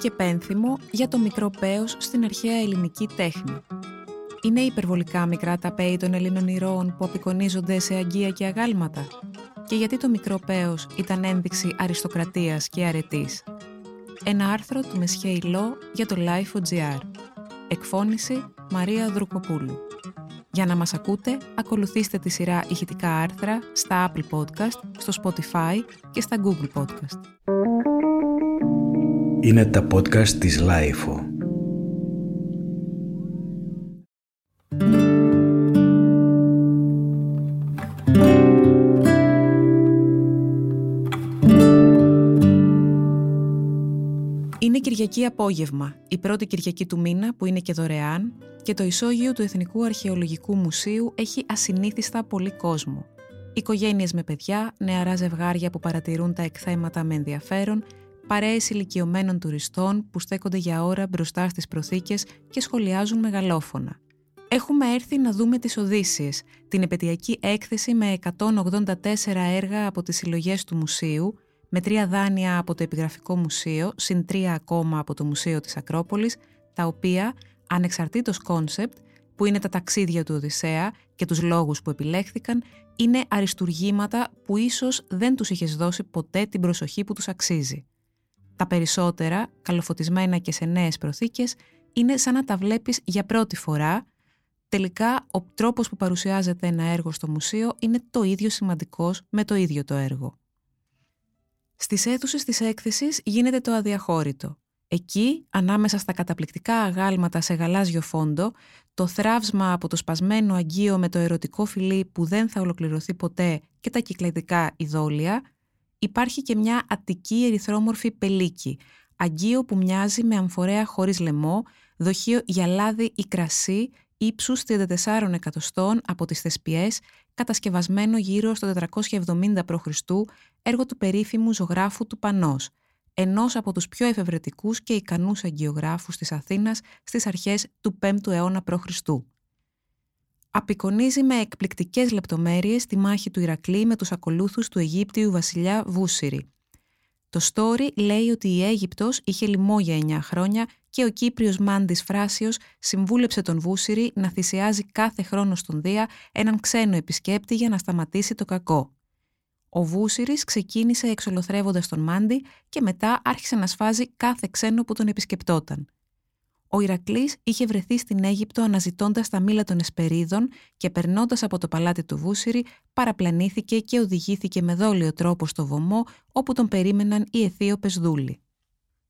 και πένθυμο για το μικρό πέος στην αρχαία ελληνική τέχνη. Είναι υπερβολικά μικρά τα πέη των Ελλήνων ηρώων που απεικονίζονται σε αγκία και αγάλματα και γιατί το μικρό πέος ήταν ένδειξη αριστοκρατίας και αρετής. Ένα άρθρο του Μεσχέ Λό για το Life.gr. Εκφώνηση Μαρία Δρουκοπούλου. Για να μας ακούτε, ακολουθήστε τη σειρά ηχητικά άρθρα στα Apple Podcast, στο Spotify και στα Google Podcast. Είναι τα podcast της Lifeo. Είναι Κυριακή απόγευμα, η πρώτη Κυριακή του μήνα που είναι και δωρεάν και το ισόγειο του Εθνικού Αρχαιολογικού Μουσείου έχει ασυνήθιστα πολύ κόσμο. Οικογένειες με παιδιά, νεαρά ζευγάρια που παρατηρούν τα εκθέματα με ενδιαφέρον, παρέες ηλικιωμένων τουριστών που στέκονται για ώρα μπροστά στις προθήκες και σχολιάζουν μεγαλόφωνα. Έχουμε έρθει να δούμε τις Οδύσσειες, την επετειακή έκθεση με 184 έργα από τις συλλογές του μουσείου, με τρία δάνεια από το Επιγραφικό Μουσείο, συν τρία ακόμα από το Μουσείο της Ακρόπολης, τα οποία, ανεξαρτήτως concept, που είναι τα ταξίδια του Οδυσσέα και τους λόγους που επιλέχθηκαν, είναι αριστουργήματα που ίσως δεν τους είχες δώσει ποτέ την προσοχή που τους αξίζει. Τα περισσότερα, καλοφωτισμένα και σε νέες προθήκες, είναι σαν να τα βλέπεις για πρώτη φορά. Τελικά, ο τρόπος που παρουσιάζεται ένα έργο στο μουσείο είναι το ίδιο σημαντικός με το ίδιο το έργο. Στις αίθουσες της έκθεσης γίνεται το αδιαχώρητο. Εκεί, ανάμεσα στα καταπληκτικά αγάλματα σε γαλάζιο φόντο, το θράψμα από το σπασμένο αγγείο με το ερωτικό φιλί που δεν θα ολοκληρωθεί ποτέ και τα κυκλαδικά ειδόλια, υπάρχει και μια αττική ερυθρόμορφη πελίκη, αγγείο που μοιάζει με αμφορέα χωρίς λαιμό, δοχείο για λάδι ή κρασί ύψους 34 εκατοστών από τις θεσπιές, κατασκευασμένο γύρω στο 470 π.Χ., έργο του περίφημου ζωγράφου του Πανός, ενός από τους πιο εφευρετικούς και ικανούς αγγειογράφους της Αθήνας στις αρχές του 5ου αιώνα π.Χ. Απεικονίζει με εκπληκτικές λεπτομέρειες τη μάχη του Ηρακλή με τους ακολούθους του Αιγύπτιου βασιλιά Βούσυρη. Το story λέει ότι η Αίγυπτος είχε λοιμό για 9 χρόνια και ο Κύπριος Μάντης Φράσιος συμβούλεψε τον Βούσυρη να θυσιάζει κάθε χρόνο στον Δία έναν ξένο επισκέπτη για να σταματήσει το κακό. Ο Βούσυρης ξεκίνησε εξολοθρεύοντας τον Μάντι και μετά άρχισε να σφάζει κάθε ξένο που τον επισκεπτόταν. Ο Ηρακλής είχε βρεθεί στην Αίγυπτο αναζητώντας τα μήλα των Εσπερίδων και περνώντας από το παλάτι του Βούσυρη, παραπλανήθηκε και οδηγήθηκε με δόλιο τρόπο στο βωμό όπου τον περίμεναν οι Αιθίωπες δούλοι.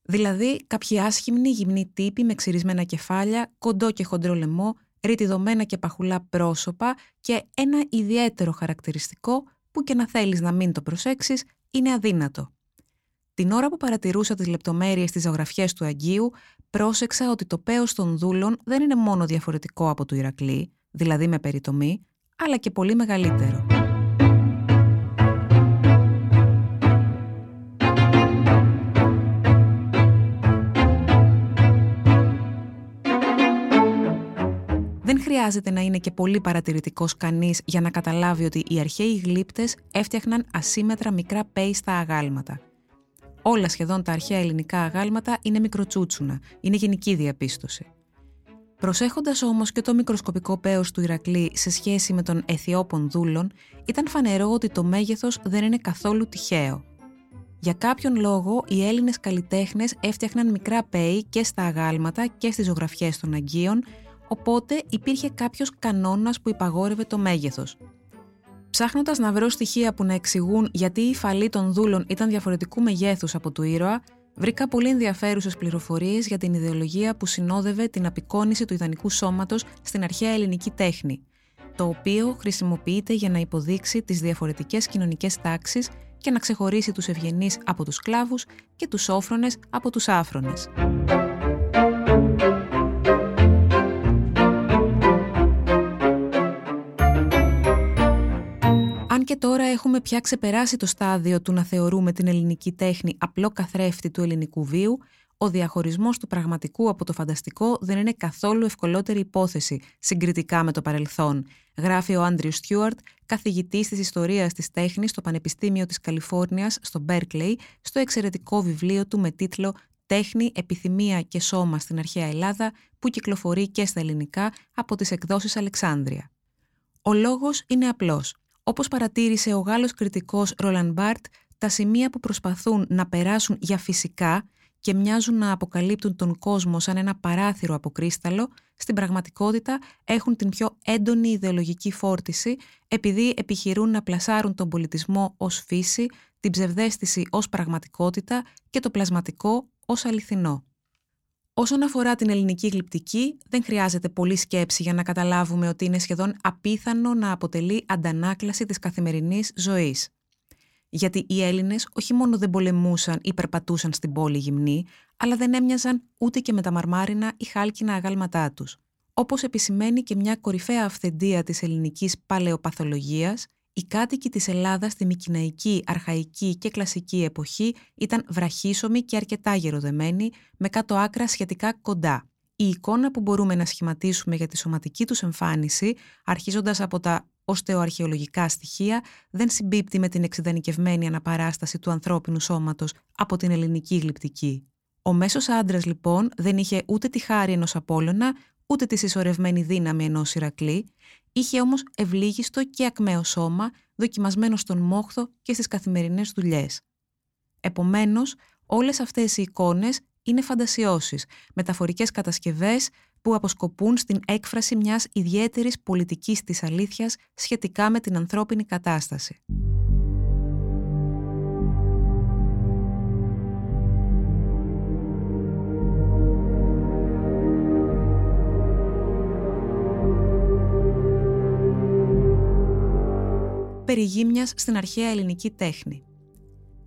Δηλαδή, κάποιοι άσχημνοι γυμνοί τύποι με ξυρισμένα κεφάλια, κοντό και χοντρό λαιμό, ρητιδωμένα και παχουλά πρόσωπα και ένα ιδιαίτερο χαρακτηριστικό που και να θέλεις να μην το προσέξεις, είναι αδύνατο. Την ώρα που παρατηρούσα τις λεπτομέρειες της ζωγραφιές του Αγίου, πρόσεξα ότι το πέος των δούλων δεν είναι μόνο διαφορετικό από του Ηρακλή, δηλαδή με περιτομή, αλλά και πολύ μεγαλύτερο. Δεν χρειάζεται να είναι και πολύ παρατηρητικός κανείς για να καταλάβει ότι οι αρχαίοι γλύπτες έφτιαχναν ασύμετρα μικρά πέη στα αγάλματα. Όλα σχεδόν τα αρχαία ελληνικά αγάλματα είναι μικροτσούτσουνα, είναι γενική διαπίστωση. Προσέχοντας όμως και το μικροσκοπικό πέος του Ηρακλή σε σχέση με τον Αιθιόπων δούλων, ήταν φανερό ότι το μέγεθος δεν είναι καθόλου τυχαίο. Για κάποιον λόγο, οι Έλληνες καλλιτέχνες έφτιαχναν μικρά πέη και στα αγάλματα και στις ζωγραφιές των Αγίων, οπότε υπήρχε κάποιος κανόνας που υπαγόρευε το μέγεθος. Ψάχνοντας να βρω στοιχεία που να εξηγούν γιατί η φαλή των δούλων ήταν διαφορετικού μεγέθους από του ήρωα, βρήκα πολύ ενδιαφέρουσες πληροφορίες για την ιδεολογία που συνόδευε την απεικόνηση του ιδανικού σώματος στην αρχαία ελληνική τέχνη, το οποίο χρησιμοποιείται για να υποδείξει τις διαφορετικές κοινωνικές τάξεις και να ξεχωρίσει τους ευγενείς από τους σκλάβους και τους όφρονες από τους άφρονες. Και τώρα έχουμε πια ξεπεράσει το στάδιο του να θεωρούμε την ελληνική τέχνη απλό καθρέφτη του ελληνικού βίου, ο διαχωρισμός του πραγματικού από το φανταστικό δεν είναι καθόλου ευκολότερη υπόθεση συγκριτικά με το παρελθόν, γράφει ο Άντριου Στιούαρτ, καθηγητής της ιστορίας της τέχνης στο Πανεπιστήμιο της Καλιφόρνιας στο Μπέρκλεϊ, στο εξαιρετικό βιβλίο του με τίτλο τέχνη, επιθυμία και σώμα στην αρχαία Ελλάδα που κυκλοφορεί και στα ελληνικά από τις εκδόσεις Αλεξάνδρεια. Ο λόγος είναι απλός. Όπως παρατήρησε ο Γάλλος κριτικός Ρολαν Μπάρτ, τα σημεία που προσπαθούν να περάσουν για φυσικά και μοιάζουν να αποκαλύπτουν τον κόσμο σαν ένα παράθυρο από κρίσταλο, στην πραγματικότητα έχουν την πιο έντονη ιδεολογική φόρτιση επειδή επιχειρούν να πλασάρουν τον πολιτισμό ως φύση, την ψευδέστηση ως πραγματικότητα και το πλασματικό ως αληθινό. Όσον αφορά την ελληνική γλυπτική, δεν χρειάζεται πολλή σκέψη για να καταλάβουμε ότι είναι σχεδόν απίθανο να αποτελεί αντανάκλαση της καθημερινής ζωής. Γιατί οι Έλληνες όχι μόνο δεν πολεμούσαν ή περπατούσαν στην πόλη γυμνή, αλλά δεν έμοιαζαν ούτε και με τα μαρμάρινα ή χάλκινα αγάλματά τους. Όπως επισημαίνει και μια κορυφαία αυθεντία της ελληνικής παλαιοπαθολογίας, οι κάτοικοι της Ελλάδας στη μικυναϊκή, αρχαϊκή και κλασική εποχή ήταν βραχίσωμοι και αρκετά γεροδεμένοι, με κάτω άκρα σχετικά κοντά. Η εικόνα που μπορούμε να σχηματίσουμε για τη σωματική τους εμφάνιση, αρχίζοντας από τα οστεοαρχαιολογικά στοιχεία, δεν συμπίπτει με την εξειδανικευμένη αναπαράσταση του ανθρώπινου σώματος από την ελληνική γλυπτική. Ο μέσος άντρας λοιπόν δεν είχε ούτε τη χάρη ενός Απόλλωνα, ούτε τη συσσωρευμένη δύναμη ενός Ηρακλή, είχε όμως ευλίγιστο και ακμαίο σώμα, δοκιμασμένο στον μόχθο και στις καθημερινές δουλειές. Επομένως, όλες αυτές οι εικόνες είναι φαντασιώσεις, μεταφορικές κατασκευές που αποσκοπούν στην έκφραση μιας ιδιαίτερης πολιτικής της αλήθειας σχετικά με την ανθρώπινη κατάσταση. Περί γύμνιας στην αρχαία ελληνική τέχνη.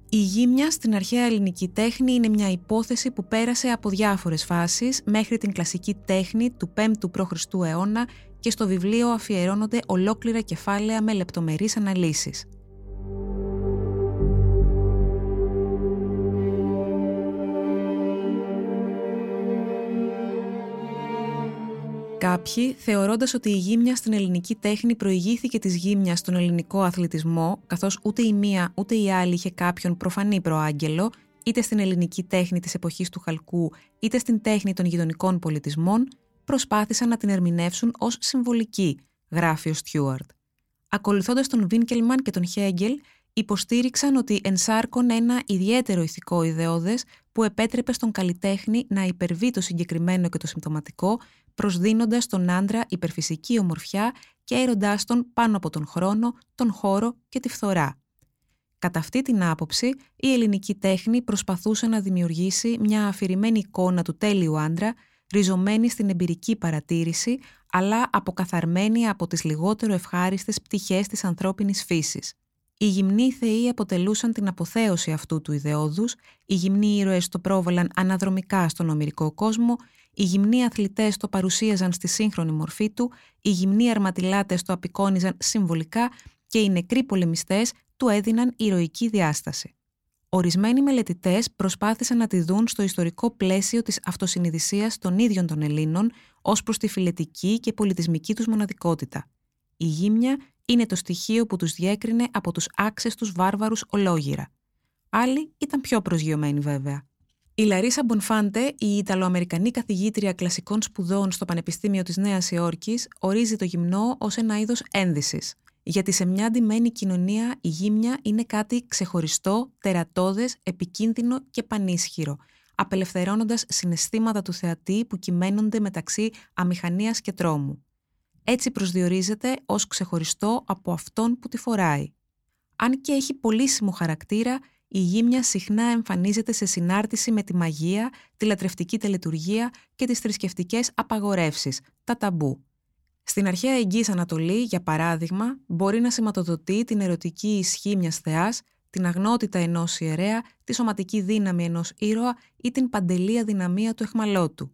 Η γύμνια στην αρχαία ελληνική τέχνη είναι μια υπόθεση που πέρασε από διάφορες φάσεις μέχρι την κλασική τέχνη του 5ου π.Χ. αιώνα και στο βιβλίο αφιερώνονται ολόκληρα κεφάλαια με λεπτομερείς αναλύσεις. Κάποιοι, θεωρώντας ότι η γύμνια στην ελληνική τέχνη προηγήθηκε της γύμνιας στον ελληνικό αθλητισμό, καθώς ούτε η μία ούτε η άλλη είχε κάποιον προφανή προάγγελο, είτε στην ελληνική τέχνη της εποχής του Χαλκού, είτε στην τέχνη των γειτονικών πολιτισμών, προσπάθησαν να την ερμηνεύσουν ως συμβολική, γράφει ο Στιούαρτ. Ακολουθώντας τον Βίνκελμαν και τον Χέγγελ, υποστήριξαν ότι ενσάρκων ένα ιδιαίτερο ηθικό ιδεώδες που επέτρεπε στον καλλιτέχνη να υπερβεί το συγκεκριμένο και το συμπτωματικό, προσδίνοντας τον άντρα υπερφυσική ομορφιά και έροντάς τον πάνω από τον χρόνο, τον χώρο και τη φθορά. Κατά αυτή την άποψη, η ελληνική τέχνη προσπαθούσε να δημιουργήσει μια αφηρημένη εικόνα του τέλειου άντρα, ριζωμένη στην εμπειρική παρατήρηση, αλλά αποκαθαρμένη από τις λιγότερο ευχάριστες πτυχές της ανθρώπινης φύσης. Οι γυμνοί θεοί αποτελούσαν την αποθέωση αυτού του ιδεώδους, οι γυμνοί ήρωες το πρόβαλαν αναδρομικά στον ομυρικό κόσμο, οι γυμνοί αθλητές το παρουσίαζαν στη σύγχρονη μορφή του, οι γυμνοί αρματιλάτες το απεικόνιζαν συμβολικά και οι νεκροί πολεμιστές του έδιναν ηρωική διάσταση. Ορισμένοι μελετητές προσπάθησαν να τη δουν στο ιστορικό πλαίσιο της αυτοσυνειδησίας των ίδιων των Ελλήνων ως προς τη φιλετική και πολιτισμική τους μοναδικότητα. Η γύμνια είναι το στοιχείο που τους διέκρινε από τους άξες τους βάρβαρους ολόγυρα. Άλλοι ήταν πιο προσγειωμένοι βέβαια. Η Λαρίσα Μπονφάντε, η Ιταλοαμερικανή καθηγήτρια κλασικών σπουδών στο Πανεπιστήμιο της Νέας Υόρκης, ορίζει το γυμνό ως ένα είδος ένδυσης. Γιατί σε μια αντιμένη κοινωνία η γύμνια είναι κάτι ξεχωριστό, τερατώδες, επικίνδυνο και πανίσχυρο, απελευθερώνοντας συναισθήματα του θεατή που κυμαίνονται μεταξύ αμηχανίας και τρόμου έτσι προσδιορίζεται ως ξεχωριστό από αυτόν που τη φοράει. Αν και έχει πολύσιμο χαρακτήρα, η γύμνια συχνά εμφανίζεται σε συνάρτηση με τη μαγεία, τη λατρευτική τελετουργία και τις θρησκευτικές απαγορεύσεις, τα ταμπού. Στην αρχαία Εγγύης Ανατολή, για παράδειγμα, μπορεί να σηματοδοτεί την ερωτική ισχύ μιας θεάς, την αγνότητα ενός ιερέα, τη σωματική δύναμη ενός ήρωα ή την παντελή δυναμία του εχμαλώτου.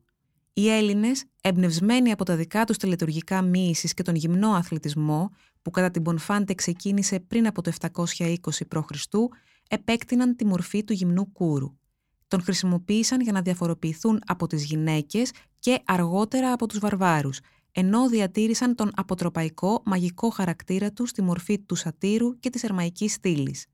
Οι Έλληνες, εμπνευσμένοι από τα δικά τους τελετουργικά μοίησης και τον γυμνό αθλητισμό, που κατά την Πονφάντε ξεκίνησε πριν από το 720 π.Χ., επέκτηναν τη μορφή του γυμνού κούρου. Τον χρησιμοποίησαν για να διαφοροποιηθούν από τις γυναίκες και αργότερα από τους βαρβάρους, ενώ διατήρησαν τον αποτροπαϊκό μαγικό χαρακτήρα τους στη μορφή του σατήρου και της ερμαϊκής στήλης.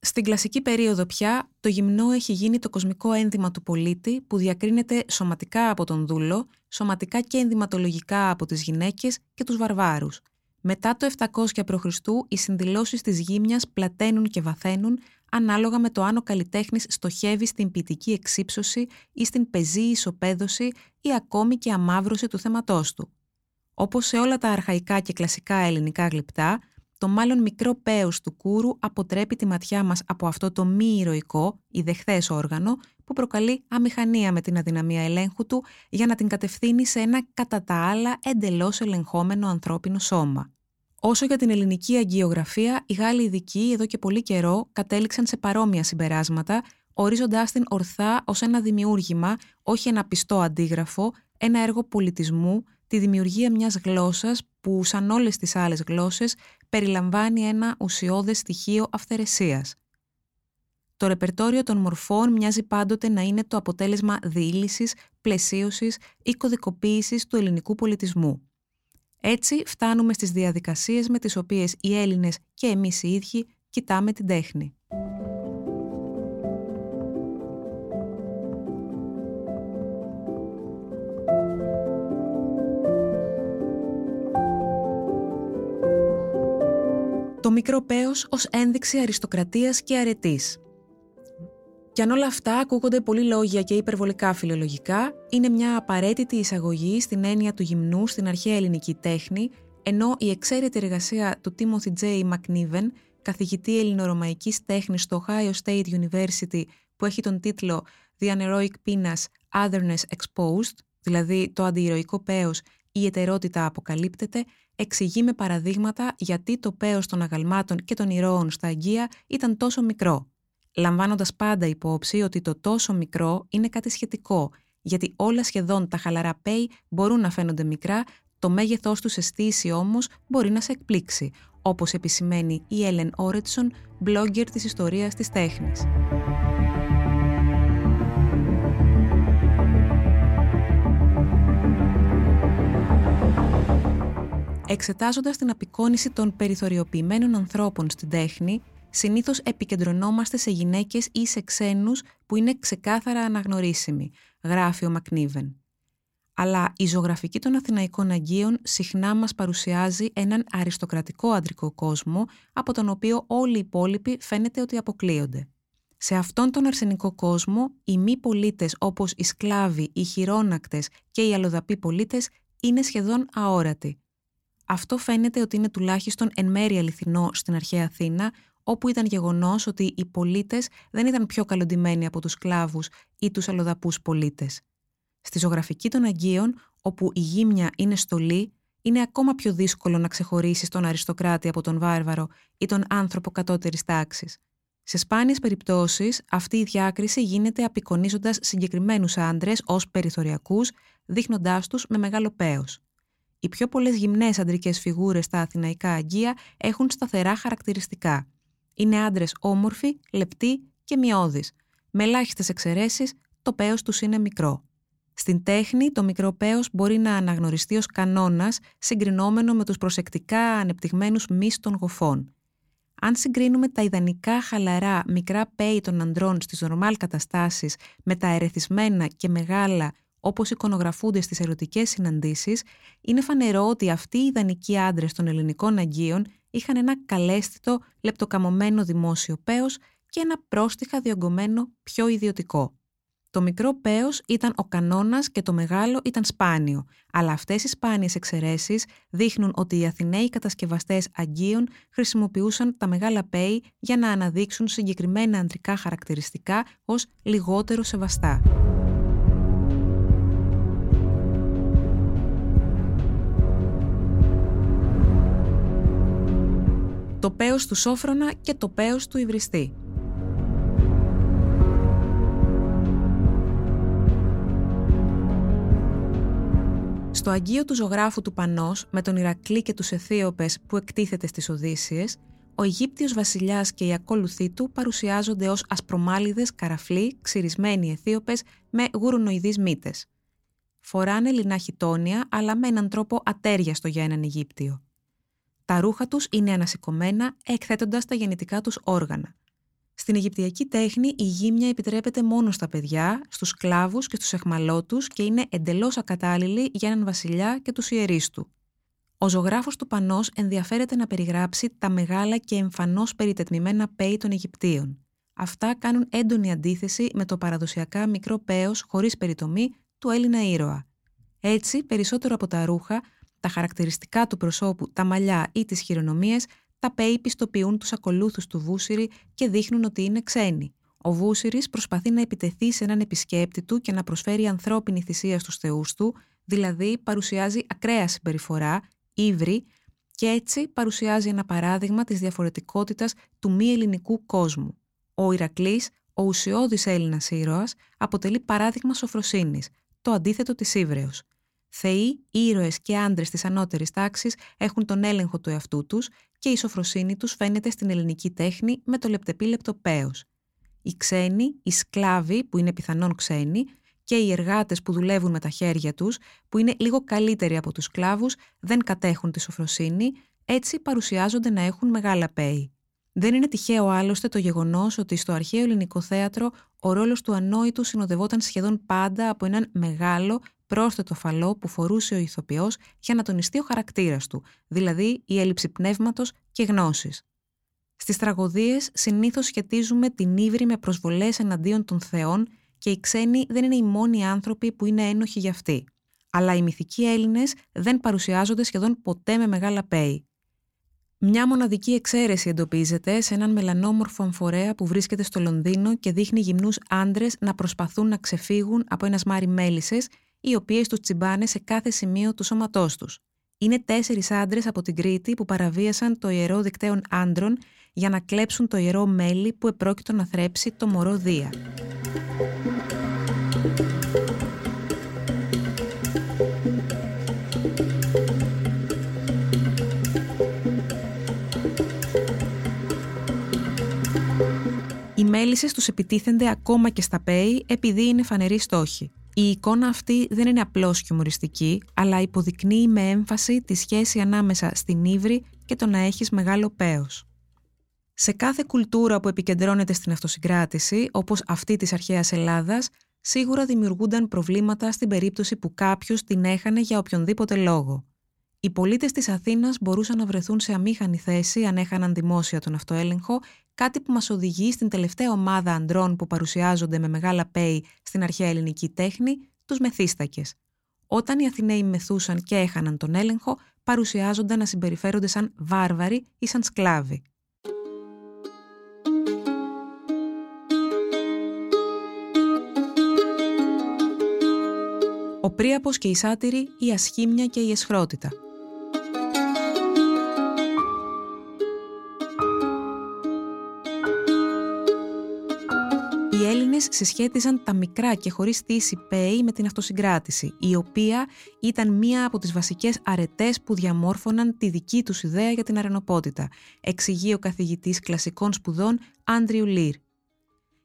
Στην κλασική περίοδο πια, το γυμνό έχει γίνει το κοσμικό ένδυμα του πολίτη που διακρίνεται σωματικά από τον δούλο, σωματικά και ενδυματολογικά από τις γυναίκες και τους βαρβάρους. Μετά το 700 π.Χ. οι συνδηλώσεις της γύμνιας πλαταίνουν και βαθαίνουν ανάλογα με το αν ο καλλιτέχνης στοχεύει στην ποιητική εξύψωση ή στην πεζή ισοπαίδωση ή ακόμη και αμάβρωση του θέματός του. Όπως σε όλα τα αρχαϊκά και κλασικά ελληνικά γλυπτά, το μάλλον μικρό πέος του κούρου αποτρέπει τη ματιά μας από αυτό το μη ηρωικό ή δεχθές όργανο που προκαλεί αμηχανία με την αδυναμία ελέγχου του για να την κατευθύνει σε ένα κατά τα άλλα εντελώς ελεγχόμενο ανθρώπινο σώμα. Όσο για την ελληνική αγγειογραφία, οι Γάλλοι ειδικοί εδώ και πολύ καιρό κατέληξαν σε παρόμοια συμπεράσματα, ορίζοντάς την ορθά ως ένα δημιούργημα, όχι ένα πιστό αντίγραφο, ένα έργο πολιτισμού, τη δημιουργία μιας γλώσσας που, σαν όλες τις άλλες γλώσσες, περιλαμβάνει ένα ουσιώδες στοιχείο αυθαιρεσίας. Το ρεπερτόριο των μορφών μοιάζει πάντοτε να είναι το αποτέλεσμα διήλυσης, πλαισίωσης ή κωδικοποίησης του ελληνικού πολιτισμού. Έτσι φτάνουμε στις διαδικασίες με τις οποίες οι Έλληνες και εμείς οι ίδιοι κοιτάμε την τέχνη. Το μικρό πέος ως ένδειξη αριστοκρατίας και αρετής. Και αν όλα αυτά ακούγονται πολύ λόγια και υπερβολικά φιλολογικά, είναι μια απαραίτητη εισαγωγή στην έννοια του γυμνού στην αρχαία ελληνική τέχνη, ενώ η εξαίρετη εργασία του Timothy J. McNiven, καθηγητή ελληνορωμαϊκής τέχνης στο Ohio State University, που έχει τον τίτλο The Aneroic Penis Otherness Exposed, δηλαδή το αντιηρωικό πέος η ετερότητα αποκαλύπτεται, εξηγεί με παραδείγματα γιατί το πέος των αγαλμάτων και των ηρώων στα αγγεία ήταν τόσο μικρό λαμβάνοντας πάντα υπόψη ότι το τόσο μικρό είναι κάτι σχετικό, γιατί όλα σχεδόν τα χαλαρά πέι μπορούν να φαίνονται μικρά, το μέγεθός τους αισθήσει όμως μπορεί να σε εκπλήξει, όπως επισημαίνει η Έλεν Όρετσον, blogger της ιστορίας της τέχνης. Εξετάζοντας την απεικόνηση των περιθωριοποιημένων ανθρώπων στην τέχνη, Συνήθως επικεντρωνόμαστε σε γυναίκες ή σε ξένους που είναι ξεκάθαρα αναγνωρίσιμοι, γράφει ο Μακνίβεν. Αλλά η ζωγραφική των Αθηναϊκών Αγίων συχνά μας παρουσιάζει έναν αριστοκρατικό αντρικό κόσμο, από τον οποίο όλοι οι υπόλοιποι φαίνεται ότι αποκλείονται. Σε αυτόν τον αρσενικό κόσμο, οι μη πολίτες όπως οι σκλάβοι, οι χειρόνακτες και οι αλλοδαποί πολίτες είναι σχεδόν αόρατοι. Αυτό φαίνεται ότι είναι τουλάχιστον εν μέρει αληθινό στην αρχαία Αθήνα, όπου ήταν γεγονός ότι οι πολίτες δεν ήταν πιο καλοντημένοι από τους σκλάβους ή τους αλλοδαπούς πολίτες. Στη ζωγραφική των Αγίων, όπου η γύμνια είναι στολή, είναι ακόμα πιο δύσκολο να ξεχωρίσει τον αριστοκράτη από τον βάρβαρο ή τον άνθρωπο κατώτερης τάξης. Σε σπάνιες περιπτώσεις, αυτή η διάκριση γίνεται απεικονίζοντας συγκεκριμένους άντρες ως περιθωριακούς, δείχνοντάς τους με μεγάλο πέος. Οι πιο πολλές γυμνέ αντρικές φιγούρες στα αθηναϊκά αγγεία έχουν σταθερά χαρακτηριστικά. Είναι άντρες όμορφοι, λεπτοί και μειώδεις. Με ελάχιστες εξαιρέσεις, το πέος τους είναι μικρό. Στην τέχνη, το μικρό πέος μπορεί να αναγνωριστεί ως κανόνας συγκρινόμενο με τους προσεκτικά ανεπτυγμένους μυς των γοφών. Αν συγκρίνουμε τα ιδανικά χαλαρά μικρά πέη των ανδρών στις νορμάλ καταστάσεις με τα ερεθισμένα και μεγάλα όπως εικονογραφούνται στις ερωτικές συναντήσεις, είναι φανερό ότι αυτοί οι ιδανικοί άντρες των ελληνικών αγγείων είχαν ένα καλέσθητο, λεπτοκαμωμένο δημόσιο πέος και ένα πρόστιχα διωγγωμένο πιο ιδιωτικό. Το μικρό πέος ήταν ο κανόνας και το μεγάλο ήταν σπάνιο, αλλά αυτές οι σπάνιες εξαιρέσεις δείχνουν ότι οι Αθηναίοι κατασκευαστές αγγείων χρησιμοποιούσαν τα μεγάλα πέη για να αναδείξουν συγκεκριμένα αντρικά χαρακτηριστικά ως λιγότερο σεβαστά. Το πέος του Σόφρονα και το πέος του Υβριστή. Στο Αγίο του ζωγράφου του Πανός, με τον Ηρακλή και τους Αιθίωπες που εκτίθεται στις Οδύσσιες, ο Αιγύπτιος βασιλιάς και οι ακόλουθοί του παρουσιάζονται ως ασπρομάλιδες, καραφλοί, ξυρισμένοι Αιθίωπες με γουρουνοειδείς μύτες. Φοράνε λινά χιτόνια, αλλά με έναν τρόπο ατέριαστο για έναν Αιγύπτιο. Τα ρούχα τους είναι ανασηκωμένα, εκθέτοντας τα γεννητικά τους όργανα. Στην Αιγυπτιακή τέχνη η γύμνια επιτρέπεται μόνο στα παιδιά, στους σκλάβους και στους εχμαλώτους και είναι εντελώς ακατάλληλη για έναν βασιλιά και τους ιερείς του. Ο ζωγράφος του Πανός ενδιαφέρεται να περιγράψει τα μεγάλα και εμφανώς περιτετμημένα πέη των Αιγυπτίων. Αυτά κάνουν έντονη αντίθεση με το παραδοσιακά μικρό πέος χωρίς περιτομή του Έλληνα ήρωα. Έτσι, περισσότερο από τα ρούχα, τα χαρακτηριστικά του προσώπου, τα μαλλιά ή τις χειρονομίες, τα πέη πιστοποιούν τους ακολούθους του Βούσιρη και δείχνουν ότι είναι ξένοι. Ο Βούσιρη προσπαθεί να επιτεθεί σε έναν επισκέπτη του και να προσφέρει ανθρώπινη θυσία στους θεούς του, δηλαδή παρουσιάζει ακραία συμπεριφορά, ύβρι και έτσι παρουσιάζει ένα παράδειγμα της διαφορετικότητας του μη ελληνικού κόσμου. Ο Ηρακλής, ο ουσιώδης Έλληνας ήρωας, αποτελεί παράδειγμα σοφροσύνης, το αντίθετο της ύβρεως. Θεοί, ήρωες και άντρες της ανώτερης τάξης έχουν τον έλεγχο του εαυτού τους και η σοφροσύνη τους φαίνεται στην ελληνική τέχνη με το λεπτεπίλεπτο πέος. Οι ξένοι, οι σκλάβοι που είναι πιθανόν ξένοι και οι εργάτες που δουλεύουν με τα χέρια τους, που είναι λίγο καλύτεροι από τους σκλάβους, δεν κατέχουν τη σοφροσύνη, έτσι παρουσιάζονται να έχουν μεγάλα πέη. Δεν είναι τυχαίο άλλωστε το γεγονός ότι στο αρχαίο ελληνικό θέατρο ο ρόλος του ανόητου συνοδευόταν σχεδόν πάντα από έναν μεγάλο πρόσθετο φαλό που φορούσε ο ηθοποιός για να τονιστεί ο χαρακτήρας του, δηλαδή η έλλειψη πνεύματος και γνώσης. Στις τραγωδίες συνήθως σχετίζουμε την ύβρη με προσβολές εναντίον των θεών και οι ξένοι δεν είναι οι μόνοι άνθρωποι που είναι ένοχοι για αυτοί. Αλλά οι μυθικοί Έλληνες δεν παρουσιάζονται σχεδόν ποτέ με μεγάλα πέη. Μια μοναδική εξαίρεση εντοπίζεται σε έναν μελανόμορφο αμφορέα που βρίσκεται στο Λονδίνο και δείχνει γυμνούς άντρες να προσπαθούν να ξεφύγουν από ένας σμάρι μέλισσες, οι οποίες τους τσιμπάνε σε κάθε σημείο του σώματός τους. Είναι τέσσερις άντρες από την Κρήτη που παραβίασαν το ιερό δικταίων άντρων για να κλέψουν το ιερό μέλι που επρόκειτο να θρέψει το μωρό Δία. Οι μέλισσες τους επιτίθενται ακόμα και στα ΠΕΗ επειδή είναι φανεροί στόχοι. Η εικόνα αυτή δεν είναι απλώς χιουμοριστική, αλλά υποδεικνύει με έμφαση τη σχέση ανάμεσα στην ύβρη και το να έχεις μεγάλο πέος. Σε κάθε κουλτούρα που επικεντρώνεται στην αυτοσυγκράτηση, όπως αυτή της αρχαίας Ελλάδας, σίγουρα δημιουργούνταν προβλήματα στην περίπτωση που κάποιος την έχανε για οποιονδήποτε λόγο. Οι πολίτες της Αθήνας μπορούσαν να βρεθούν σε αμήχανη θέση αν έχαναν δημόσια τον αυτοέλεγχο, κάτι που μας οδηγεί στην τελευταία ομάδα ανδρών που παρουσιάζονται με μεγάλα πέη στην αρχαία ελληνική τέχνη, τους μεθύστακες. Όταν οι Αθηναίοι μεθούσαν και έχαναν τον έλεγχο, παρουσιάζονταν να συμπεριφέρονται σαν βάρβαροι ή σαν σκλάβοι. Ο Πρίαπος και η Σάτυρη, η Ασχήμια και η Εσχρότητα – συσχέτιζαν τα μικρά και χωρίς στήση πέη με την αυτοσυγκράτηση, η οποία ήταν μία από τις βασικές αρετές που διαμόρφωναν τη δική τους ιδέα για την αρενοπότητα, εξηγεί ο καθηγητής κλασικών σπουδών Άντριου Λίρ.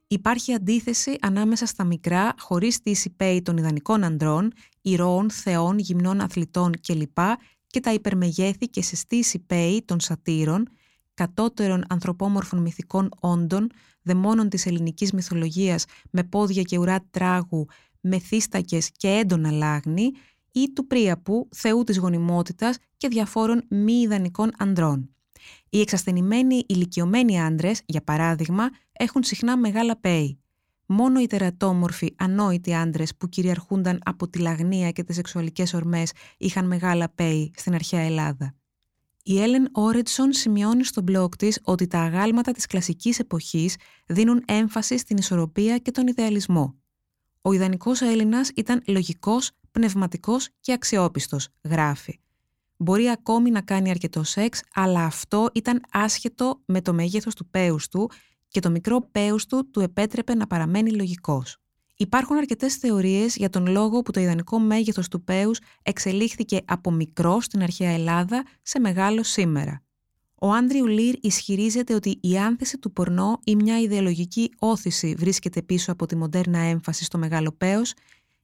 Υπάρχει αντίθεση ανάμεσα στα μικρά, χωρίς στήση πέη των ιδανικών ανδρών, ηρώων, θεών, γυμνών αθλητών κλπ. και τα υπερμεγέθη και σε στήση πέη των σατήρων, κατώτερων ανθρωπόμορφων μυθικών όντων, δαιμόνων της ελληνικής μυθολογίας με πόδια και ουρά τράγου, μεθύστακες και έντονα λάγνη ή του Πρίαπου, θεού της γονιμότητας και διαφόρων μη ιδανικών ανδρών. Οι εξασθενημένοι ηλικιωμένοι άντρες, για παράδειγμα, έχουν συχνά μεγάλα πέη. Μόνο οι τερατόμορφοι, ανόητοι άντρες που κυριαρχούνταν από τη λαγνία και τις σεξουαλικές ορμές είχαν μεγάλα πέη στην αρχαία Ελλάδα. Η Έλεν Όρετσον σημειώνει στο blog της ότι τα αγάλματα της κλασικής εποχής δίνουν έμφαση στην ισορροπία και τον ιδεαλισμό. Ο ιδανικός Έλληνας ήταν λογικός, πνευματικός και αξιόπιστος, γράφει. Μπορεί ακόμη να κάνει αρκετό σεξ, αλλά αυτό ήταν άσχετο με το μέγεθος του πέους του και το μικρό πέους του του επέτρεπε να παραμένει λογικός. Υπάρχουν αρκετές θεωρίες για τον λόγο που το ιδανικό μέγεθος του πέους εξελίχθηκε από μικρό στην αρχαία Ελλάδα σε μεγάλο σήμερα. Ο Άντριου Λίρ ισχυρίζεται ότι η άνθηση του πορνό ή μια ιδεολογική όθηση βρίσκεται πίσω από τη μοντέρνα έμφαση στο μεγάλο πέος,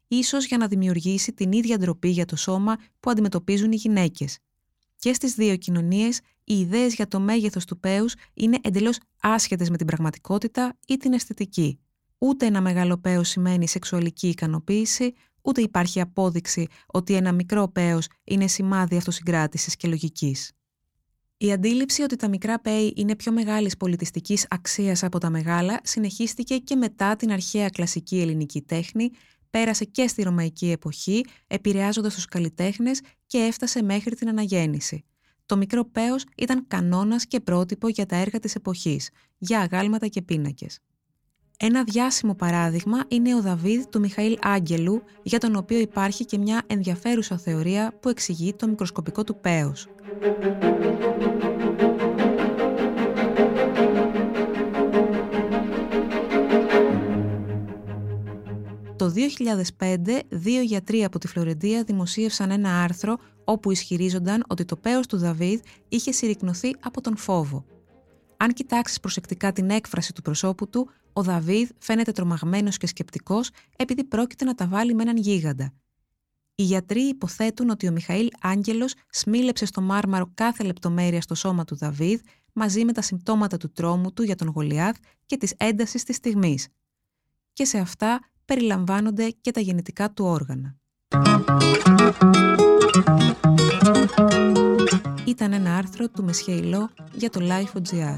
ίσως για να δημιουργήσει την ίδια ντροπή για το σώμα που αντιμετωπίζουν οι γυναίκες. Και στις δύο κοινωνίες οι ιδέες για το μέγεθος του πέους είναι εντελώς άσχετες με την πραγματικότητα ή την αισθητική. Ούτε ένα μεγάλο πέος σημαίνει σεξουαλική ικανοποίηση, ούτε υπάρχει απόδειξη ότι ένα μικρό πέος είναι σημάδι αυτοσυγκράτησης και λογικής. Η αντίληψη ότι τα μικρά πέη είναι πιο μεγάλης πολιτιστικής αξίας από τα μεγάλα συνεχίστηκε και μετά την αρχαία κλασική ελληνική τέχνη, πέρασε και στη ρωμαϊκή εποχή, επηρεάζοντας τους καλλιτέχνες και έφτασε μέχρι την αναγέννηση. Το μικρό πέος ήταν κανόνας και πρότυπο για τα έργα της εποχής, για αγάλματα και πίνακες. Ένα διάσημο παράδειγμα είναι ο Δαβίδ του Μιχαήλ Άγγελου, για τον οποίο υπάρχει και μια ενδιαφέρουσα θεωρία που εξηγεί το μικροσκοπικό του πέος. Το 2005, δύο γιατροί από τη Φλωρεντία δημοσίευσαν ένα άρθρο όπου ισχυρίζονταν ότι το πέος του Δαβίδ είχε συρρυκνωθεί από τον φόβο. Αν κοιτάξεις προσεκτικά την έκφραση του προσώπου του, ο Δαβίδ φαίνεται τρομαγμένος και σκεπτικός επειδή πρόκειται να τα βάλει με έναν γίγαντα. Οι γιατροί υποθέτουν ότι ο Μιχαήλ Άγγελος σμίλεψε στο μάρμαρο κάθε λεπτομέρεια στο σώμα του Δαβίδ μαζί με τα συμπτώματα του τρόμου του για τον Γολιάθ και της έντασης της στιγμής. Και σε αυτά περιλαμβάνονται και τα γενετικά του όργανα. Ήταν ένα άρθρο του Μεσχεϊλό για το Life.gr.